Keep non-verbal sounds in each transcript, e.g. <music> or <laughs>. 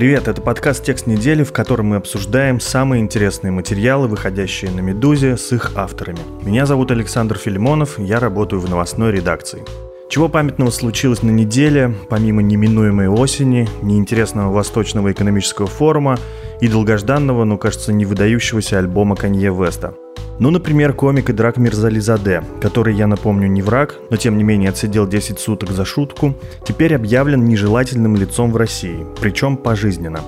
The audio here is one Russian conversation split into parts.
Привет, это подкаст «Текст недели», в котором мы обсуждаем самые интересные материалы, выходящие на «Медузе» с их авторами. Меня зовут Александр Филимонов, я работаю в новостной редакции. Чего памятного случилось на неделе, помимо неминуемой осени, неинтересного Восточного экономического форума и долгожданного, но, кажется, не выдающегося альбома Канье Веста – ну, например, комик и драк Мирзализаде, который, я напомню, не враг, но тем не менее отсидел 10 суток за шутку, теперь объявлен нежелательным лицом в России, причем пожизненно.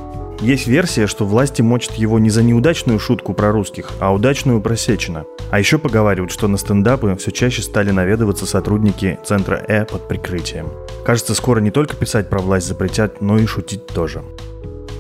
Есть версия, что власти мочат его не за неудачную шутку про русских, а удачную про Сечина. А еще поговаривают, что на стендапы все чаще стали наведываться сотрудники Центра Э под прикрытием. Кажется, скоро не только писать про власть запретят, но и шутить тоже.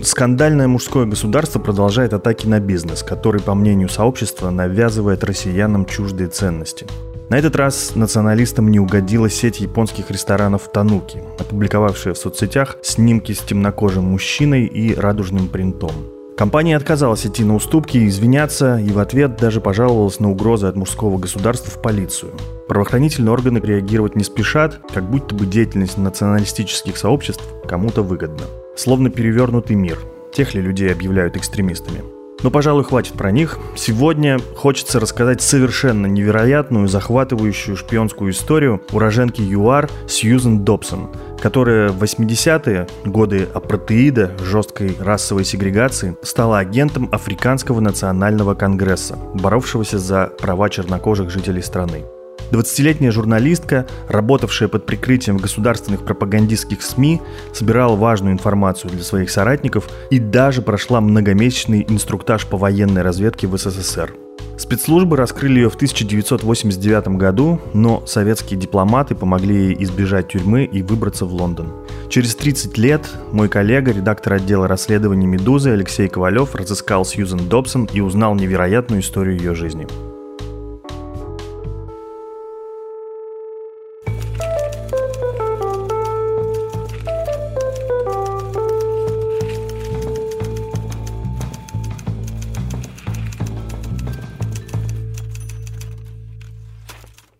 Скандальное мужское государство продолжает атаки на бизнес, который, по мнению сообщества, навязывает россиянам чуждые ценности. На этот раз националистам не угодила сеть японских ресторанов Тануки, опубликовавшая в соцсетях снимки с темнокожим мужчиной и радужным принтом. Компания отказалась идти на уступки и извиняться, и в ответ даже пожаловалась на угрозы от мужского государства в полицию. Правоохранительные органы реагировать не спешат, как будто бы деятельность националистических сообществ кому-то выгодна. Словно перевернутый мир. Тех ли людей объявляют экстремистами? Но, пожалуй, хватит про них. Сегодня хочется рассказать совершенно невероятную, захватывающую шпионскую историю уроженки ЮАР Сьюзен Добсон, которая в 80-е годы апартеида, жесткой расовой сегрегации, стала агентом Африканского национального конгресса, боровшегося за права чернокожих жителей страны. 20-летняя журналистка, работавшая под прикрытием государственных пропагандистских СМИ, собирала важную информацию для своих соратников и даже прошла многомесячный инструктаж по военной разведке в СССР. Спецслужбы раскрыли ее в 1989 году, но советские дипломаты помогли ей избежать тюрьмы и выбраться в Лондон. Через 30 лет мой коллега, редактор отдела расследований «Медузы» Алексей Ковалев разыскал Сьюзен Добсон и узнал невероятную историю ее жизни.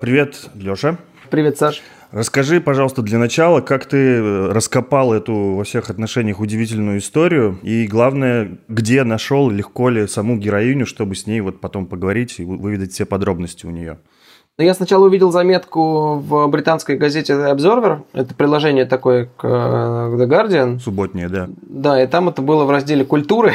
Привет, Леша. Привет, Саш. Расскажи, пожалуйста, для начала, как ты э, раскопал эту во всех отношениях удивительную историю, и главное, где нашел, легко ли саму героиню, чтобы с ней вот потом поговорить и выведать все подробности у нее. Ну, я сначала увидел заметку в британской газете The Observer. Это приложение такое к The Guardian. Субботнее, да. Да, и там это было в разделе культуры,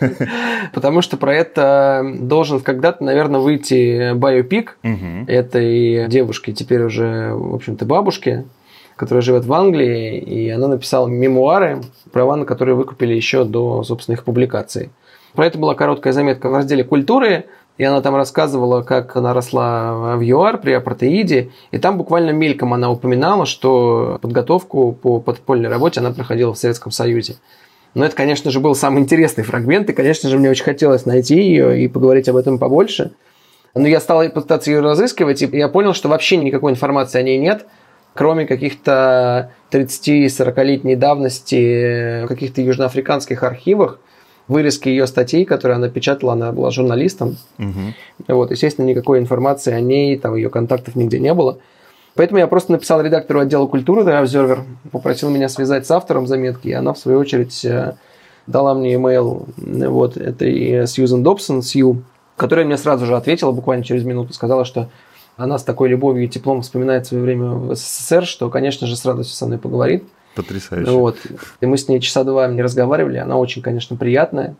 <laughs> потому что про это должен когда-то, наверное, выйти биопик этой девушки, теперь уже, в общем-то, бабушки, которая живет в Англии, и она написала мемуары, права на которые выкупили еще до, собственно, их публикации. Про это была короткая заметка в разделе культуры. И она там рассказывала, как она росла в ЮАР при апартеиде. И там буквально мельком она упоминала, что подготовку по подпольной работе она проходила в Советском Союзе. Но это, конечно же, был самый интересный фрагмент. И, конечно же, мне очень хотелось найти ее и поговорить об этом побольше. Но я стал пытаться ее разыскивать, и я понял, что вообще никакой информации о ней нет, кроме каких-то 30-40-летней давности каких-то южноафриканских архивах, вырезки ее статей, которые она печатала, она была журналистом. Угу. Вот, естественно, никакой информации о ней, там ее контактов нигде не было. Поэтому я просто написал редактору отдела культуры The Observer, попросил меня связать с автором заметки, и она, в свою очередь, э, дала мне имейл вот этой Сьюзен Добсон, Сью, которая мне сразу же ответила, буквально через минуту, сказала, что она с такой любовью и теплом вспоминает свое время в СССР, что, конечно же, с радостью со мной поговорит. Потрясающе. Вот. И мы с ней часа два не разговаривали. Она очень, конечно, приятная,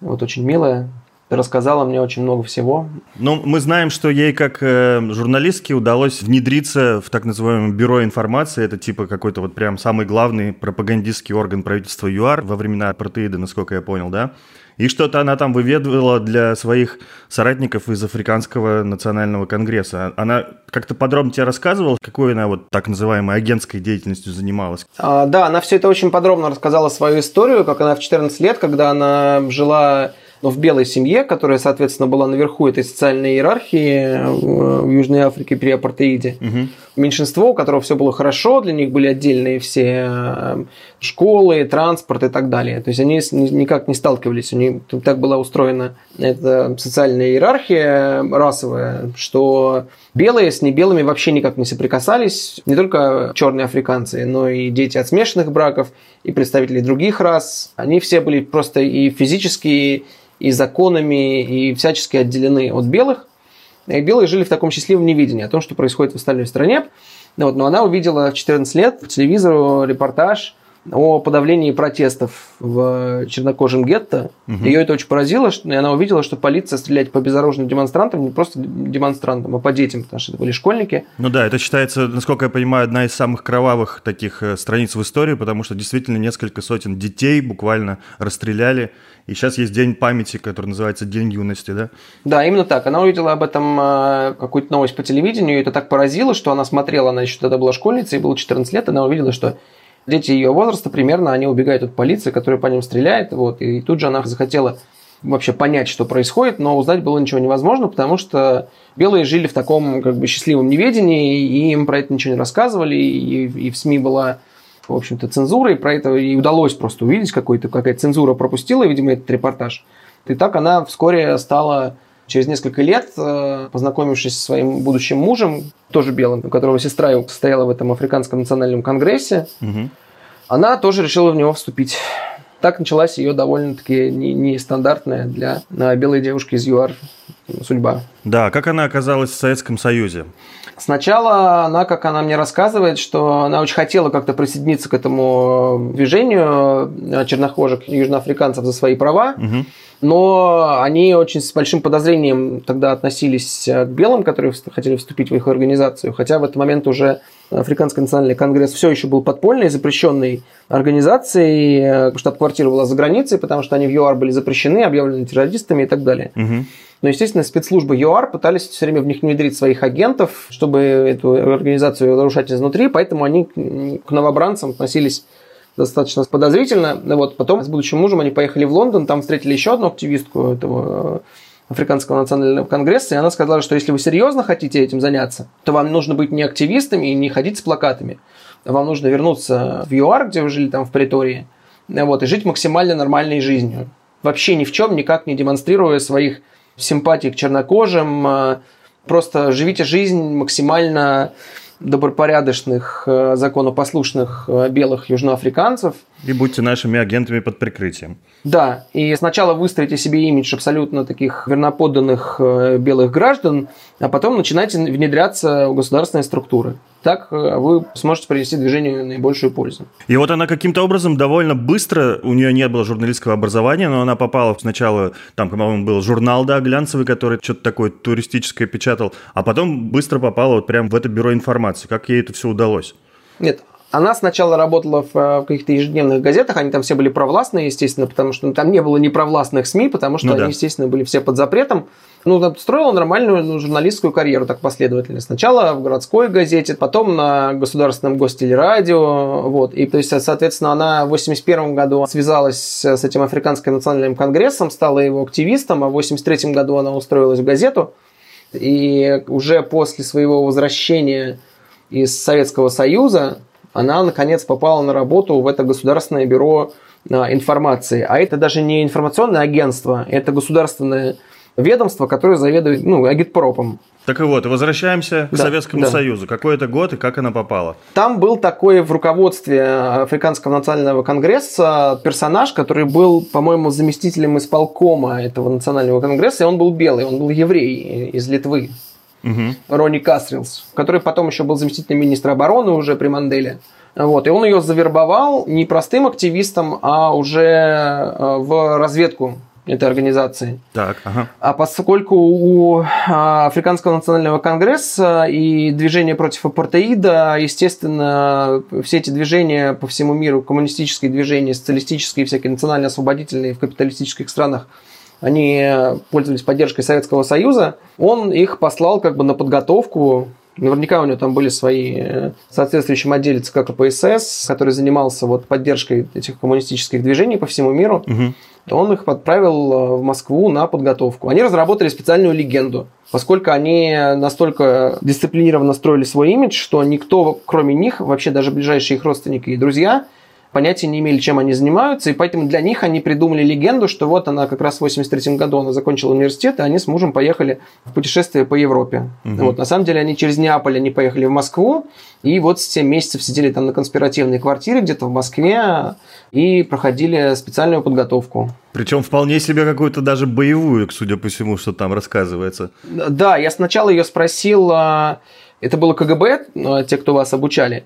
вот очень милая. Рассказала мне очень много всего. Ну, мы знаем, что ей как э, журналистке удалось внедриться в так называемое бюро информации. Это типа какой-то вот прям самый главный пропагандистский орган правительства ЮАР во времена апартеида, насколько я понял, да? И что-то она там выведывала для своих соратников из Африканского национального конгресса. Она как-то подробно тебе рассказывала, какой она вот так называемой агентской деятельностью занималась? А, да, она все это очень подробно рассказала свою историю, как она в 14 лет, когда она жила но в белой семье, которая, соответственно, была наверху этой социальной иерархии в Южной Африке при апартеиде. Угу. Меньшинство, у которого все было хорошо, для них были отдельные все э, школы, транспорт и так далее. То есть они никак не сталкивались. У них так была устроена эта социальная иерархия расовая, что белые с небелыми вообще никак не соприкасались. Не только черные африканцы, но и дети от смешанных браков, и представители других рас. Они все были просто и физически, и законами, и всячески отделены от белых. И белые жили в таком счастливом невидении о том, что происходит в остальной стране. Вот, но она увидела в 14 лет по телевизору репортаж о подавлении протестов в чернокожем гетто. Угу. Ее это очень поразило, и она увидела, что полиция стреляет по безоружным демонстрантам, не просто демонстрантам, а по детям, потому что это были школьники. Ну да, это считается, насколько я понимаю, одна из самых кровавых таких э, страниц в истории, потому что действительно несколько сотен детей буквально расстреляли. И сейчас есть день памяти, который называется День юности, да? Да, именно так. Она увидела об этом э, какую-то новость по телевидению, и это так поразило, что она смотрела, она еще тогда была школьницей, ей было 14 лет, она увидела, что дети ее возраста примерно, они убегают от полиции, которая по ним стреляет. Вот, и тут же она захотела вообще понять, что происходит, но узнать было ничего невозможно, потому что белые жили в таком как бы счастливом неведении, и им про это ничего не рассказывали, и, и в СМИ была в общем-то, цензура, и про это и удалось просто увидеть, какой-то, какая цензура пропустила, видимо, этот репортаж. И так она вскоре стала через несколько лет, э, познакомившись со своим будущим мужем, тоже белым, у которого сестра состояла в этом Африканском национальном конгрессе, угу. она тоже решила в него вступить. Так началась ее довольно-таки нестандартная для белой девушки из ЮАР судьба. Да, как она оказалась в Советском Союзе? Сначала она, как она мне рассказывает, что она очень хотела как-то присоединиться к этому движению э, чернохожих южноафриканцев за свои права, угу. Но они очень с большим подозрением тогда относились к белым, которые хотели вступить в их организацию, хотя в этот момент уже Африканский национальный конгресс все еще был подпольной, запрещенной организацией, э, штаб-квартира была за границей, потому что они в ЮАР были запрещены, объявлены террористами и так далее. Угу. Но, естественно, спецслужбы ЮАР пытались все время в них внедрить своих агентов, чтобы эту организацию разрушать изнутри, поэтому они к новобранцам относились достаточно подозрительно. Вот, потом с будущим мужем они поехали в Лондон, там встретили еще одну активистку этого э, Африканского национального конгресса, и она сказала, что если вы серьезно хотите этим заняться, то вам нужно быть не активистами и не ходить с плакатами. Вам нужно вернуться в ЮАР, где вы жили там в Притории, вот, и жить максимально нормальной жизнью. Вообще ни в чем никак не демонстрируя своих симпатии к чернокожим. Э, просто живите жизнь максимально добропорядочных, э, законопослушных э, белых южноафриканцев. И будьте нашими агентами под прикрытием. Да, и сначала выстроите себе имидж абсолютно таких верноподданных белых граждан, а потом начинайте внедряться в государственные структуры. Так э, вы сможете принести движению наибольшую пользу. И вот она каким-то образом довольно быстро, у нее не было журналистского образования, но она попала сначала, там, по-моему, был журнал, да, глянцевый, который что-то такое туристическое печатал, а потом быстро попала вот прямо в это бюро информации. Как ей это все удалось? Нет, она сначала работала в э, каких-то ежедневных газетах, они там все были провластные, естественно, потому что там не было непровластных СМИ, потому что ну, они, да. естественно, были все под запретом. Ну, строила нормальную ну, журналистскую карьеру так последовательно. Сначала в городской газете, потом на государственном гостелерадио. Вот. И, то есть, соответственно, она в 1981 году связалась с этим Африканским национальным конгрессом, стала его активистом, а в 1983 году она устроилась в газету. И уже после своего возвращения из Советского Союза она, наконец, попала на работу в это государственное бюро а, информации. А это даже не информационное агентство, это государственное ведомство, которое заведует ну, агитпропом. Так и вот, возвращаемся к да, Советскому да. Союзу. Какой это год и как она попала? Там был такой в руководстве Африканского национального конгресса персонаж, который был, по-моему, заместителем исполкома этого национального конгресса, и он был белый, он был еврей из Литвы угу. Ронни Кастрилс, который потом еще был заместителем министра обороны уже при Манделе. Вот, и он ее завербовал не простым активистом, а уже э, в разведку этой организации. Так, ага. А поскольку у а, Африканского национального конгресса и движения против апартеида, естественно, все эти движения по всему миру, коммунистические движения, социалистические, всякие национально-освободительные в капиталистических странах, они пользовались поддержкой Советского Союза, он их послал как бы на подготовку Наверняка у него там были свои э, соответствующие отделе ЦК КПСС, который занимался вот поддержкой этих коммунистических движений по всему миру. Угу. Он их отправил э, в Москву на подготовку. Они разработали специальную легенду, поскольку они настолько дисциплинированно строили свой имидж, что никто, кроме них, вообще даже ближайшие их родственники и друзья, понятия не имели, чем они занимаются, и поэтому для них они придумали легенду, что вот она как раз в 83 году она закончила университет, и они с мужем поехали в путешествие по Европе. Угу. Вот, на самом деле они через Неаполь они поехали в Москву, и вот 7 месяцев сидели там на конспиративной квартире где-то в Москве и проходили специальную подготовку. Причем вполне себе какую-то даже боевую, судя по всему, что там рассказывается. Да, я сначала ее спросил, а, это было КГБ, а, те, кто вас обучали.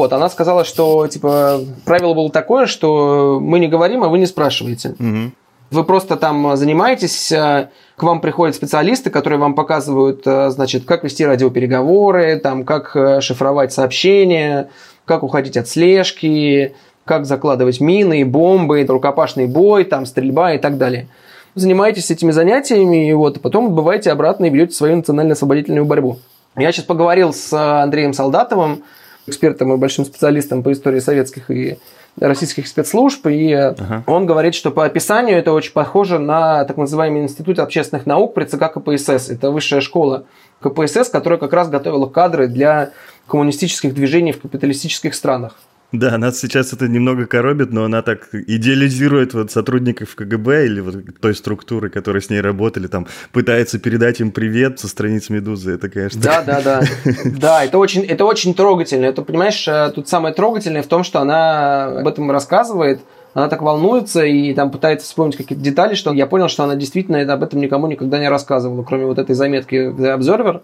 Вот, она сказала, что, типа, правило было такое, что мы не говорим, а вы не спрашиваете. Угу. Вы просто там занимаетесь, э, к вам приходят специалисты, которые вам показывают, э, значит, как вести радиопереговоры, там, как э, шифровать сообщения, как уходить от слежки, как закладывать мины, бомбы, рукопашный бой, там, стрельба и так далее. Занимаетесь этими занятиями, и вот, потом отбываете обратно и ведете свою национально-освободительную борьбу. Я сейчас поговорил с Андреем Солдатовым, экспертом и большим специалистом по истории советских и российских спецслужб, и ага. он говорит, что по описанию это очень похоже на так называемый Институт общественных наук при ЦК КПСС. Это высшая школа КПСС, которая как раз готовила кадры для коммунистических движений в капиталистических странах. Да, нас сейчас это немного коробит, но она так идеализирует вот сотрудников КГБ или вот той структуры, которые с ней работали, там пытается передать им привет со страниц Медузы. Это, конечно. Да, да, да. <laughs> Да, это очень, это очень трогательно. Это, понимаешь, э, тут самое трогательное в том, что она об этом рассказывает, она так волнуется и там пытается вспомнить какие-то детали, что я понял, что она действительно об этом никому никогда не рассказывала, кроме вот этой заметки The Observer.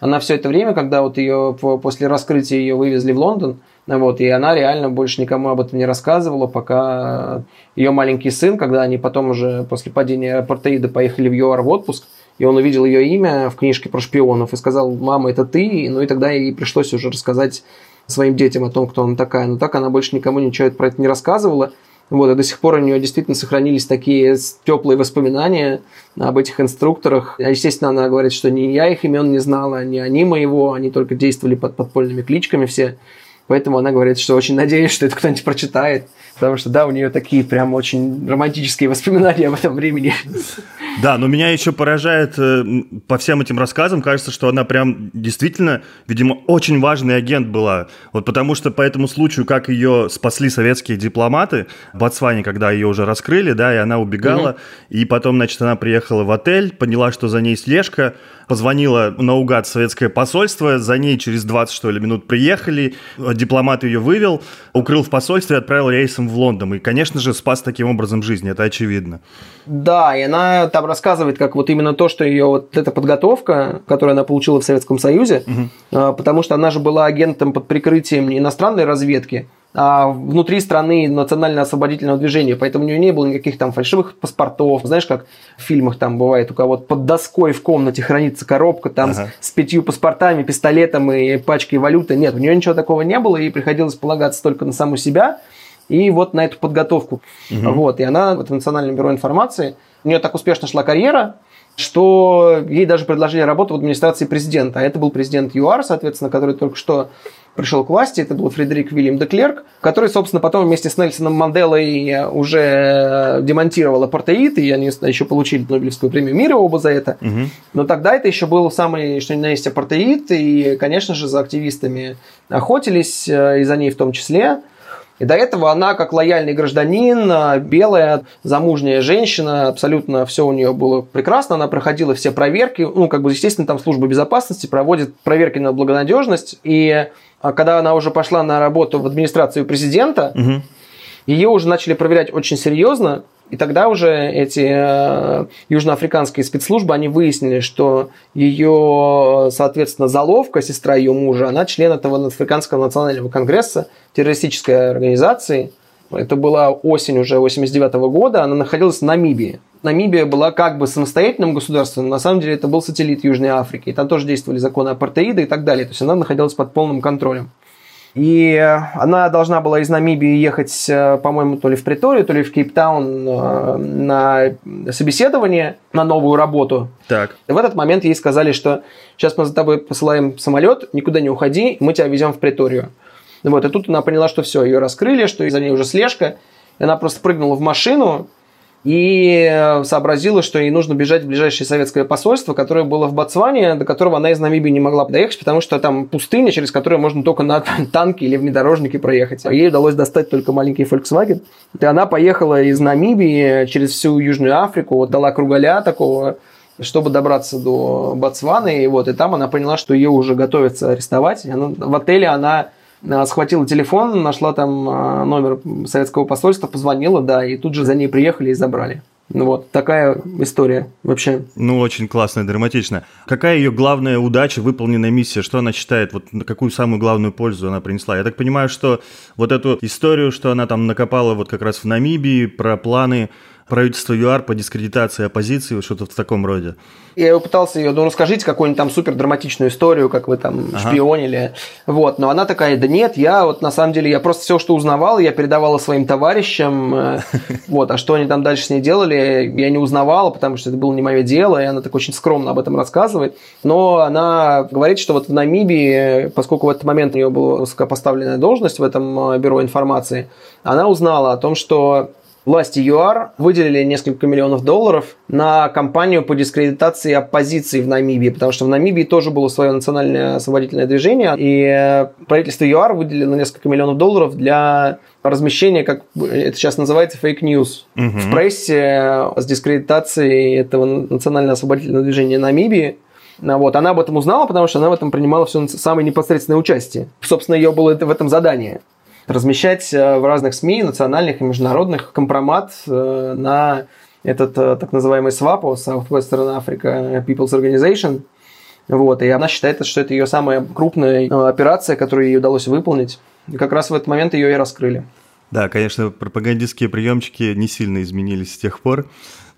Она все это время, когда вот ее после раскрытия ее вывезли в Лондон, вот, и она реально больше никому об этом не рассказывала, пока ее маленький сын, когда они потом уже после падения апартеида поехали в ЮАР в отпуск, и он увидел ее имя в книжке про шпионов и сказал, мама, это ты, ну и тогда ей пришлось уже рассказать своим детям о том, кто она такая. Но так она больше никому ничего про это не рассказывала. Вот, и до сих пор у нее действительно сохранились такие теплые воспоминания об этих инструкторах. Естественно, она говорит, что ни я их имен не знала, ни они моего, они только действовали под подпольными кличками все. Поэтому она говорит, что очень надеюсь, что это кто-нибудь прочитает. Потому что, да, у нее такие прям очень романтические воспоминания об этом времени. Да, но меня еще поражает э, по всем этим рассказам, кажется, что она прям действительно, видимо, очень важный агент была. Вот потому что по этому случаю, как ее спасли советские дипломаты в Ботсване, когда ее уже раскрыли, да, и она убегала, угу. и потом, значит, она приехала в отель, поняла, что за ней слежка, позвонила наугад советское посольство, за ней через 20, что ли, минут приехали, дипломат ее вывел, укрыл в посольстве и отправил рейсом в Лондон. И, конечно же, спас таким образом жизнь, это очевидно. Да, и она там рассказывает, как вот именно то, что ее вот эта подготовка, которую она получила в Советском Союзе, угу. потому что она же была агентом под прикрытием иностранной разведки, внутри страны национально-освободительного движения, поэтому у нее не было никаких там фальшивых паспортов. Знаешь, как в фильмах там бывает, у кого-то под доской в комнате хранится коробка там ага. с, с пятью паспортами, пистолетом и пачкой валюты. Нет, у нее ничего такого не было, и приходилось полагаться только на саму себя и вот на эту подготовку. Угу. Вот, и она в Национальном бюро информации, у нее так успешно шла карьера, что ей даже предложили работу в администрации президента. А это был президент ЮАР, соответственно, который только что пришел к власти, это был Фредерик Вильям де Клерк, который, собственно, потом вместе с Нельсоном Манделой уже демонтировал апартеид, и они еще получили Нобелевскую премию мира оба за это. Угу. Но тогда это еще был самый, что ни на есть, апартеид, и, конечно же, за активистами охотились, э, и за ней в том числе. И до этого она, как лояльный гражданин, белая, замужняя женщина, абсолютно все у нее было прекрасно, она проходила все проверки, ну, как бы, естественно, там служба безопасности проводит проверки на благонадежность, и когда она уже пошла на работу в администрацию президента, угу. ее уже начали проверять очень серьезно, и тогда уже эти э, южноафриканские спецслужбы, они выяснили, что ее, соответственно, заловка, сестра ее мужа, она член этого Африканского национального конгресса, террористической организации. Это была осень уже 89 -го года, она находилась в Намибии. Намибия была как бы самостоятельным государством, но на самом деле это был сателлит Южной Африки, и там тоже действовали законы апартеида и так далее, то есть она находилась под полным контролем. И она должна была из Намибии ехать, э, по-моему, то ли в Приторию, то ли в Кейптаун э, на собеседование, на новую работу. Так. И в этот момент ей сказали, что сейчас мы за тобой посылаем самолет, никуда не уходи, мы тебя везем в Приторию. Вот, и тут она поняла, что все, ее раскрыли, что за ней уже слежка. И она просто прыгнула в машину, и э, сообразила, что ей нужно бежать в ближайшее советское посольство, которое было в Ботсване, до которого она из Намибии не могла доехать, потому что там пустыня, через которую можно только на <laughs> танке или внедорожнике проехать. Ей удалось достать только маленький Volkswagen. И она поехала из Намибии через всю Южную Африку, вот дала кругаля такого, чтобы добраться до Ботсваны, и вот, и там она поняла, что ее уже готовятся арестовать. Она, в отеле она схватила телефон, нашла там э, номер советского посольства, позвонила, да, и тут же за ней приехали и забрали. Ну вот, такая история вообще. Ну, очень классно, драматично. Какая ее главная удача, выполненная миссия? Что она считает, вот какую самую главную пользу она принесла? Я так понимаю, что вот эту историю, что она там накопала вот как раз в Намибии, про планы правительство ЮАР по дискредитации оппозиции, что-то в таком роде. Я пытался ее, ну расскажите какую-нибудь там супер драматичную историю, как вы там ага. шпионили. Вот, но она такая, да нет, я вот на самом деле, я просто все, что узнавала, я передавала своим товарищам. Э, <laughs> вот, а что они там дальше с ней делали, я не узнавала, потому что это было не мое дело, и она так очень скромно об этом рассказывает. Но она говорит, что вот в Намибии, поскольку в этот момент у нее была высокопоставленная должность в этом э, бюро информации, она узнала о том, что Власти ЮАР выделили несколько миллионов долларов на кампанию по дискредитации оппозиции в Намибии, потому что в Намибии тоже было свое национальное освободительное движение, и правительство ЮАР выделило несколько миллионов долларов для размещения, как это сейчас называется, fake news угу. в прессе с дискредитацией этого национального освободительного движения Намибии. Вот. Она об этом узнала, потому что она в этом принимала все самое непосредственное участие. Собственно, ее было в этом задание размещать э, в разных СМИ, национальных и международных, компромат э, на этот э, так называемый SWAPO, Southwestern Africa People's Organization. Вот, и она считает, что это ее самая крупная операция, которую ей удалось выполнить. И как раз в этот момент ее и раскрыли. Да, конечно, пропагандистские приемчики не сильно изменились с тех пор.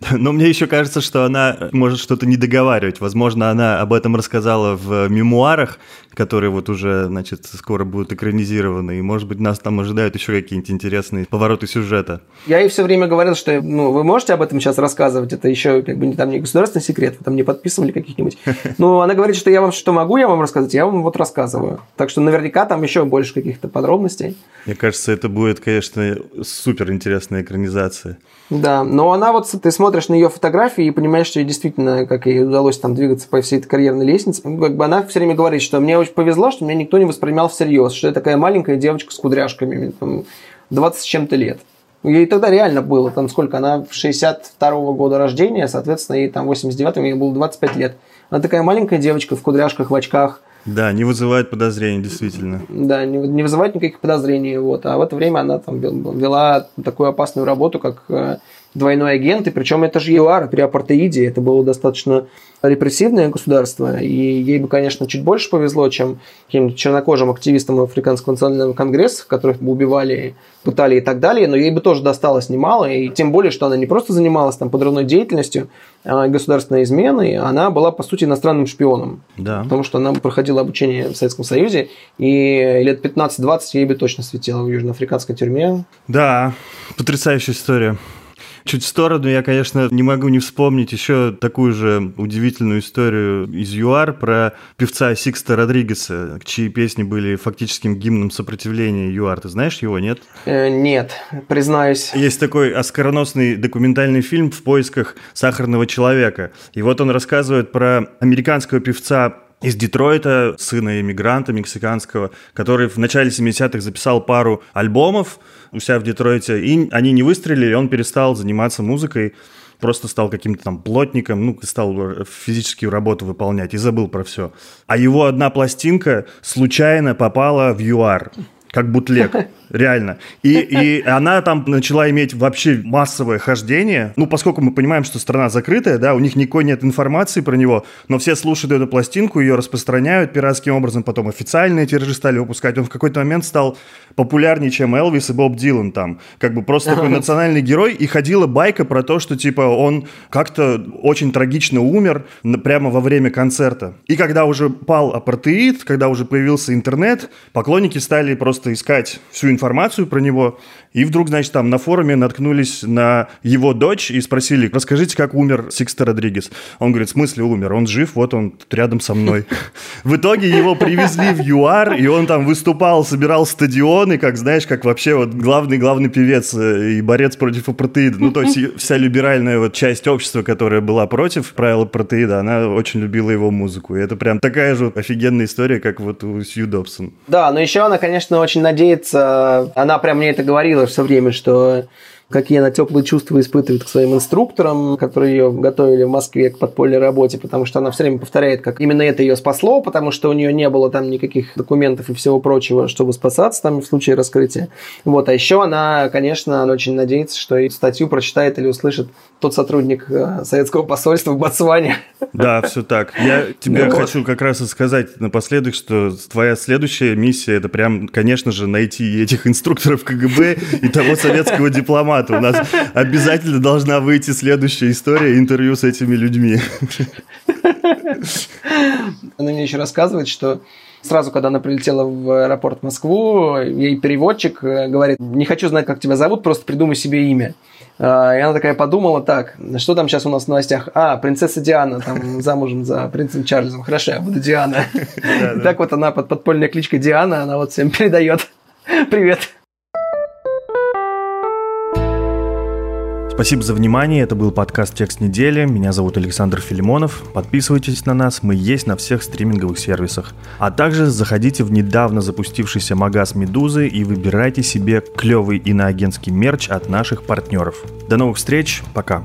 <laughs> Но мне еще кажется, что она может что-то не договаривать. Возможно, она об этом рассказала в мемуарах, которые вот уже, значит, скоро будут экранизированы. И, может быть, нас там ожидают еще какие-нибудь интересные повороты сюжета. Я ей все время говорил, что ну, вы можете об этом сейчас рассказывать. Это еще как бы там не государственный секрет, вы там не подписывали каких-нибудь. <laughs> Но она говорит, что я вам что могу, я вам рассказать, я вам вот рассказываю. Так что наверняка там еще больше каких-то подробностей. Мне кажется, это будет, конечно, супер интересная экранизация. Да, но она вот, ты смотришь на ее фотографии и понимаешь, что ей действительно, как ей удалось там двигаться по всей этой карьерной лестнице, ну, как бы она все время говорит, что мне очень повезло, что меня никто не воспринимал всерьез, что я такая маленькая девочка с кудряшками, там, 20 с чем-то лет. Ей тогда реально было, там сколько, она 62 -го года рождения, соответственно, ей там 89 ей было 25 лет. Она такая маленькая девочка в кудряшках, в очках, да, не вызывает подозрений, действительно. Да, не, не вызывает никаких подозрений. Вот. А в это время она там вела такую опасную работу, как э, двойной агент, и причем это же ЮАР при апартеиде, это было достаточно репрессивное государство, и ей бы, конечно, чуть больше повезло, чем каким-то чернокожим активистам Африканского национального конгресса, которых бы убивали, пытали и так далее, но ей бы тоже досталось немало, и тем более, что она не просто занималась там подрывной деятельностью, а государственной изменой, она была, по сути, иностранным шпионом. Да. Потому что она проходила обучение в Советском Союзе, и лет 15-20 ей бы точно светила в южноафриканской тюрьме. Да, потрясающая история. Чуть в сторону, я, конечно, не могу не вспомнить еще такую же удивительную историю из ЮАР про певца Сикста Родригеса, чьи песни были фактическим гимном сопротивления ЮАР. Ты знаешь его, нет? Э, нет, признаюсь. Есть такой оскароносный документальный фильм «В поисках сахарного человека». И вот он рассказывает про американского певца из Детройта, сына иммигранта мексиканского, который в начале 70-х записал пару альбомов у себя в Детройте, и они не выстрелили, и он перестал заниматься музыкой, просто стал каким-то там плотником, ну, стал физическую работу выполнять и забыл про все. А его одна пластинка случайно попала в ЮАР как бутлег. <laughs> Реально. И, и она там начала иметь вообще массовое хождение. Ну, поскольку мы понимаем, что страна закрытая, да, у них никакой нет информации про него, но все слушают эту пластинку, ее распространяют пиратским образом, потом официальные тиражи стали выпускать. Он в какой-то момент стал популярнее, чем Элвис и Боб Дилан там. Как бы просто такой национальный герой. И ходила байка про то, что типа он как-то очень трагично умер прямо во время концерта. И когда уже пал апартеид, когда уже появился интернет, поклонники стали просто искать всю информацию про него. И вдруг, значит, там на форуме наткнулись на его дочь и спросили, расскажите, как умер Сикста Родригес. Он говорит, в смысле умер? Он жив, вот он рядом со мной. В итоге его привезли в ЮАР, и он там выступал, собирал стадионы, как, знаешь, как вообще вот главный-главный певец э, и борец против апартеида. Ну, то есть вся либеральная вот часть общества, которая была против правил апартеида, она очень любила его музыку. И это прям такая же офигенная история, как вот у Сью Добсон. Да, но еще она, конечно, очень надеется, она прям мне это говорила, все время, что какие она теплые чувства испытывает к своим инструкторам, которые ее готовили в Москве к подпольной работе, потому что она все время повторяет, как именно это ее спасло, потому что у нее не было там никаких документов и всего прочего, чтобы спасаться там в случае раскрытия. Вот, а еще она, конечно, очень надеется, что и статью прочитает или услышит тот сотрудник э, советского посольства в Ботсване. Да, все так. Я тебе ну, хочу как раз и сказать напоследок, что твоя следующая миссия это прям, конечно же, найти этих инструкторов КГБ и того советского дипломата. У нас обязательно должна выйти следующая история интервью с этими людьми. Она мне еще рассказывает, что сразу, когда она прилетела в аэропорт в Москву, ей переводчик э, говорит, не хочу знать, как тебя зовут, просто придумай себе имя. А, и она такая подумала, так, что там сейчас у нас в новостях? А, принцесса Диана, там замужем за принцем Чарльзом. Хорошо, я буду Диана. Так вот она под подпольной кличкой Диана, она вот всем передает. Привет. Спасибо за внимание. Это был подкаст «Текст недели». Меня зовут Александр Филимонов. Подписывайтесь на нас. Мы есть на всех стриминговых сервисах. А также заходите в недавно запустившийся магаз «Медузы» и выбирайте себе клевый иноагентский мерч от наших партнеров. До новых встреч. Пока.